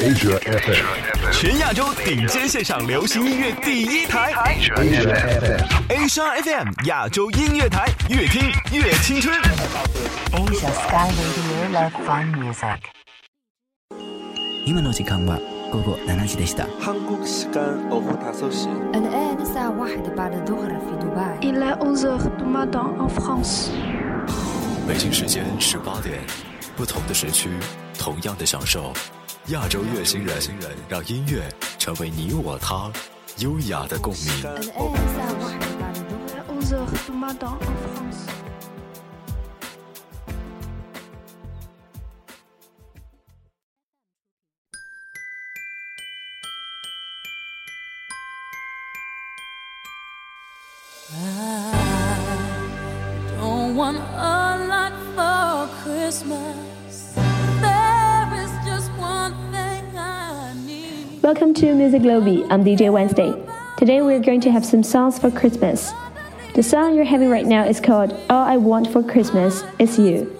Asia FM，全亚洲顶尖现场流行音乐第一台。Asia FM，Asia FM，亚洲音乐台，越听越青春。Asia Sky Radio Love Fun Music。今晚上是傍晚，不过七点。北京时间十八点，不同的时区，同样的享受。亚洲乐星人，让音乐成为你我他优雅的共鸣。Welcome to Music Lobby. I'm DJ Wednesday. Today we're going to have some songs for Christmas. The song you're having right now is called All I Want for Christmas Is You. You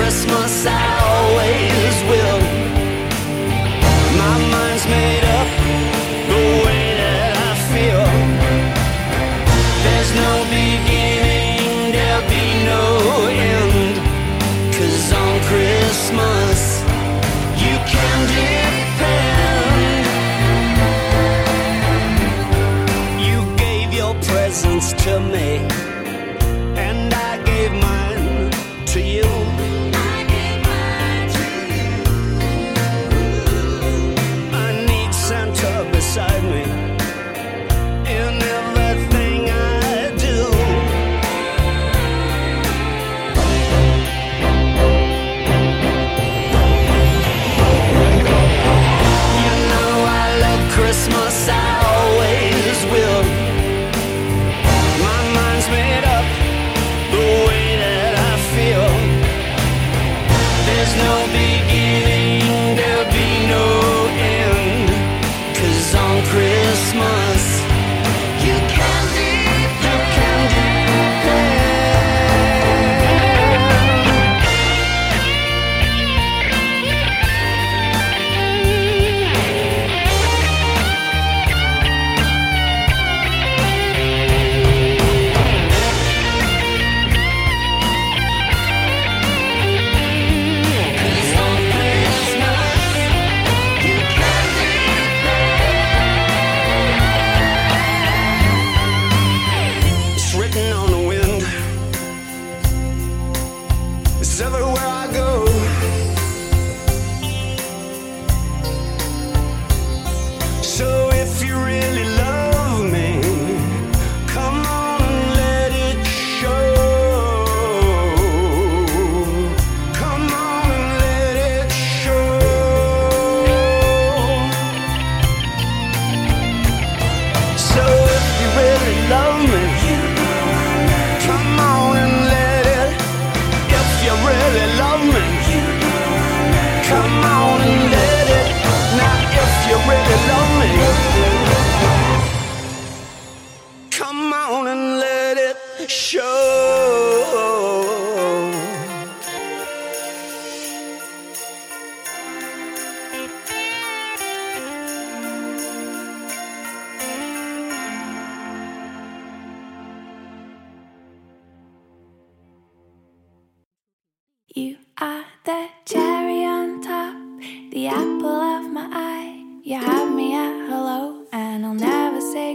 Christmas,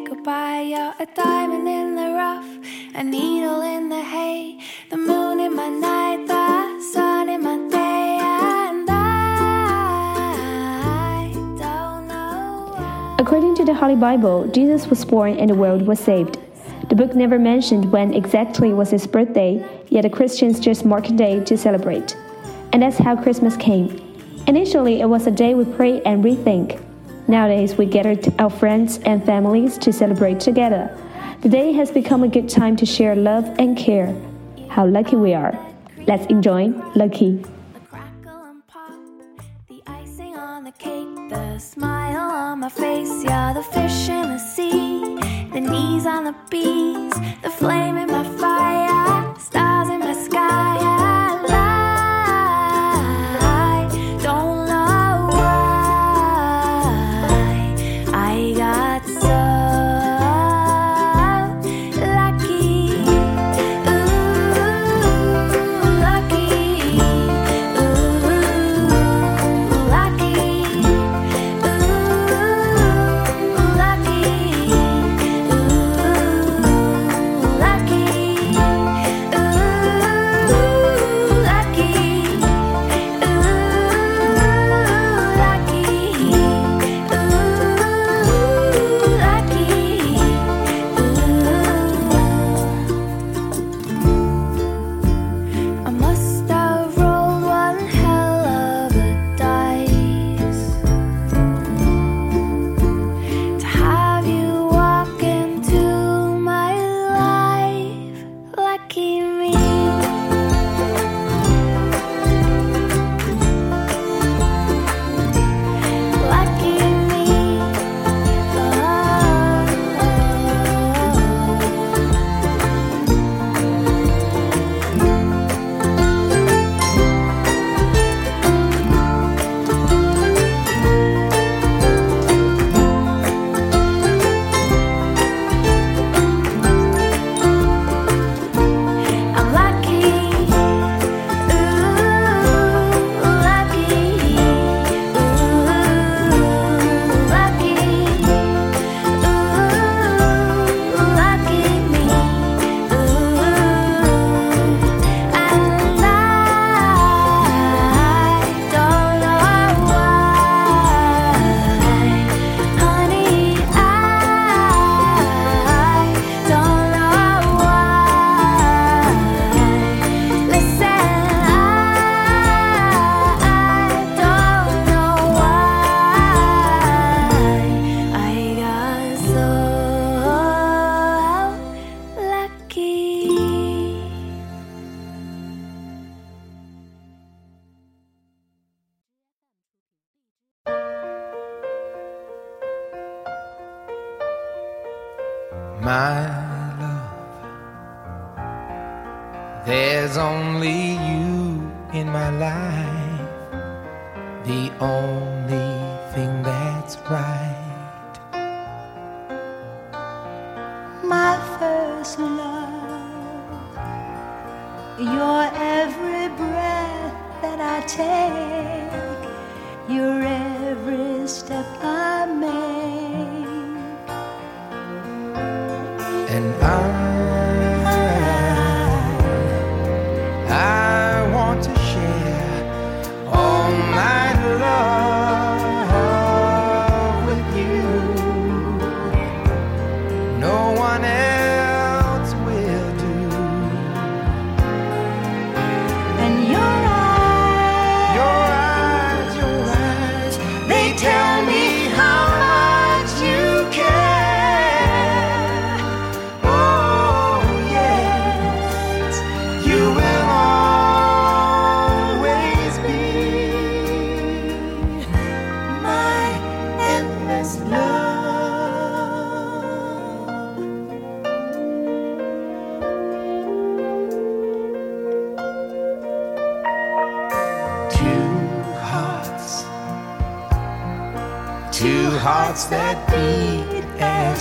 goodbye. You're a diamond in the rough, a needle in the hay, the moon in my night, the sun in my day, and I don't know. According to the Holy Bible, Jesus was born and the world was saved. The book never mentioned when exactly was his birthday, yet the Christians just mark a day to celebrate. And that's how Christmas came. Initially, it was a day we pray and rethink. Nowadays, we gather our friends and families to celebrate together. The day has become a good time to share love and care. How lucky we are. Let's enjoy Lucky. The icing on the cake, the smile on my face. The fish in the sea, the knees on the bees, the flame in my fire,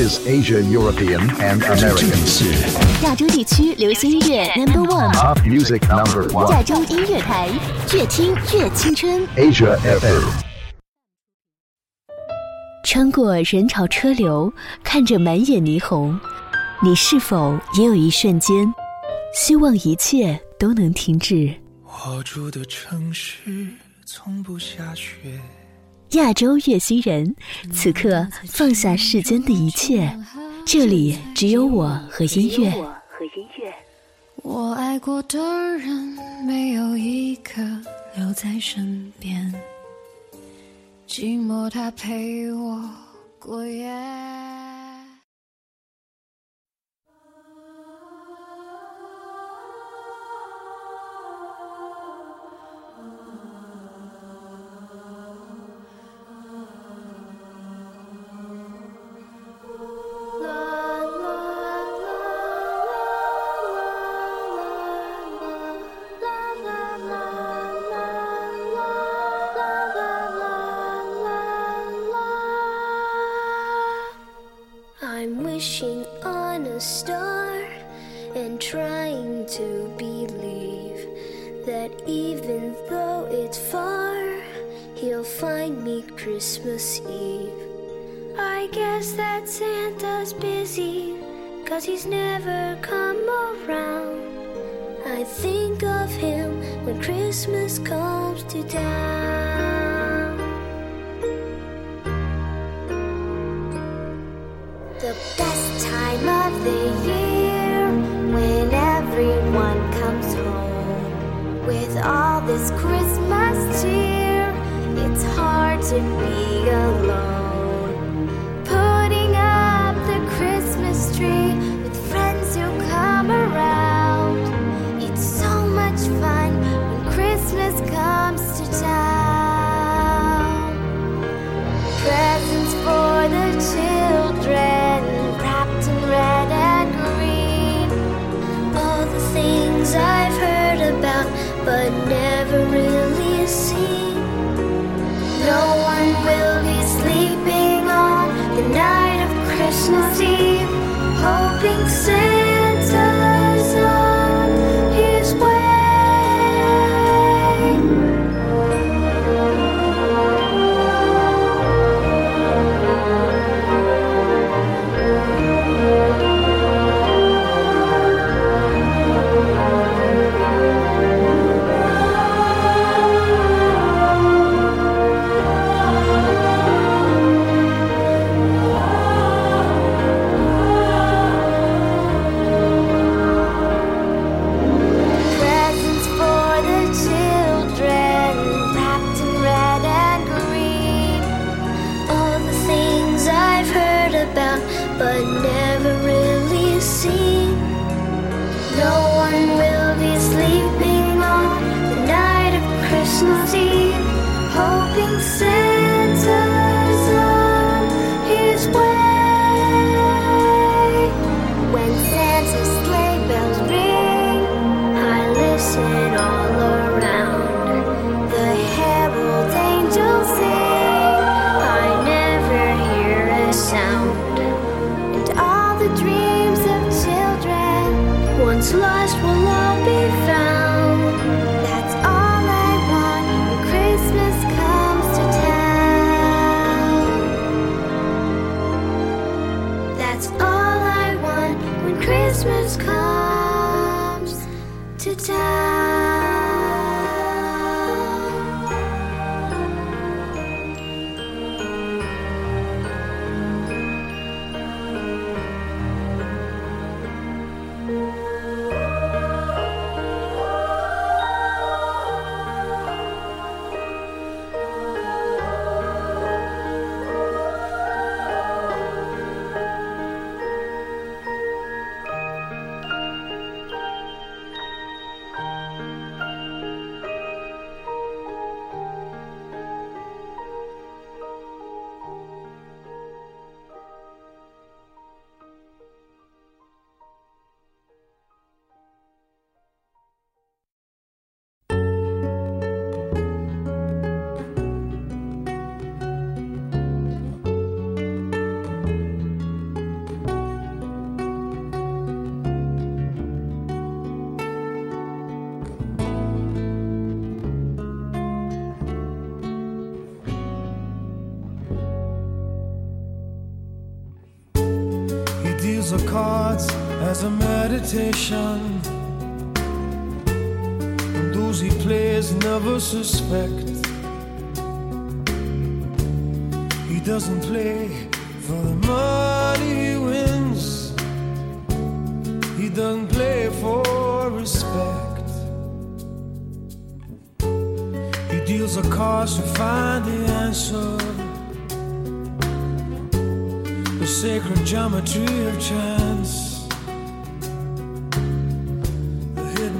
is Asia European and American 亚洲地区流行音乐 number one 亚洲音乐台越听越青春。穿过人潮车流，看着满眼霓虹，你是否也有一瞬间希望一切都能停止？我住的城市从不下雪。亚洲月星人，此刻放下世间的一切，这里只有我和音乐。我爱过的人，没有一个留在身边，寂寞他陪我过夜。Cause he's never come around. I think of him when Christmas comes to town. As a meditation. And those he plays never suspect. He doesn't play for the money he wins. He doesn't play for respect. He deals the cards to find the answer. The sacred geometry of chance.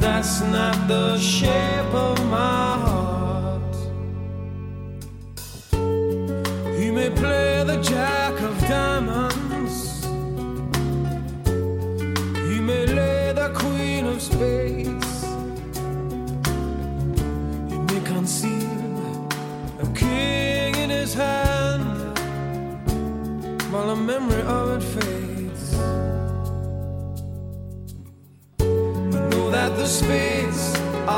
that's not the shape of my heart. He may play the jack of diamonds. He may lay the queen of spades. He may conceal a king in his hand while the memory of it fades.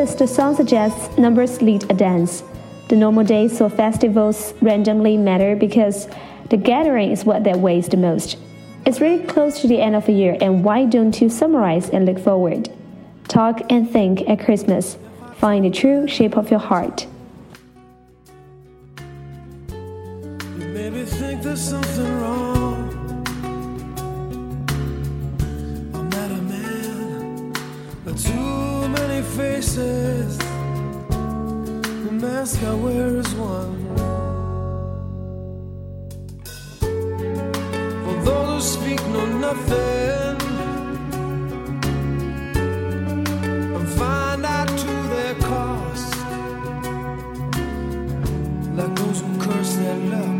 As the song suggests, numbers lead a dance. The normal days or festivals randomly matter because the gathering is what that weighs the most. It's really close to the end of the year, and why don't you summarize and look forward? Talk and think at Christmas. Find the true shape of your heart. Maybe think there's something wrong. Faces. The mask I wear is one. For those who speak know nothing and find out to their cost. Like those who curse their luck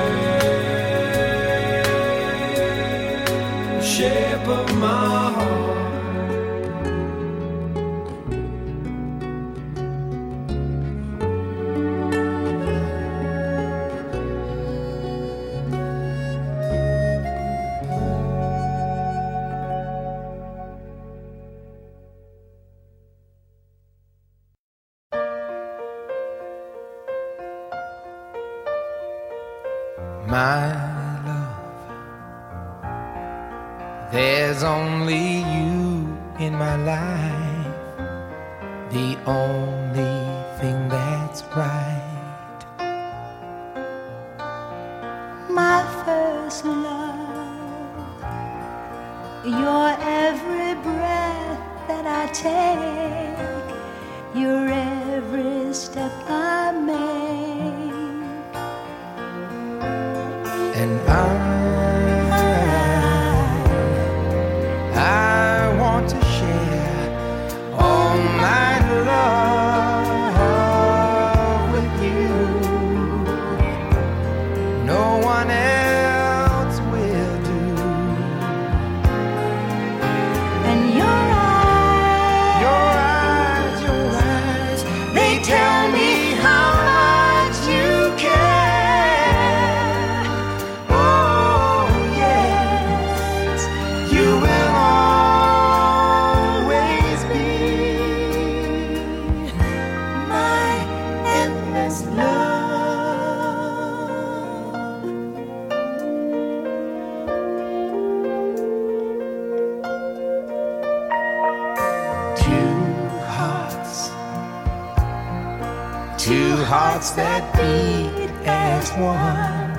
hearts that beat as one.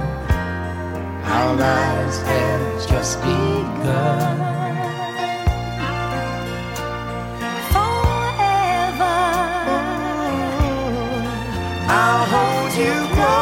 Our lives have just begun. Forever, I'll hold you close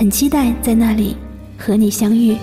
很期待在那里和你相遇。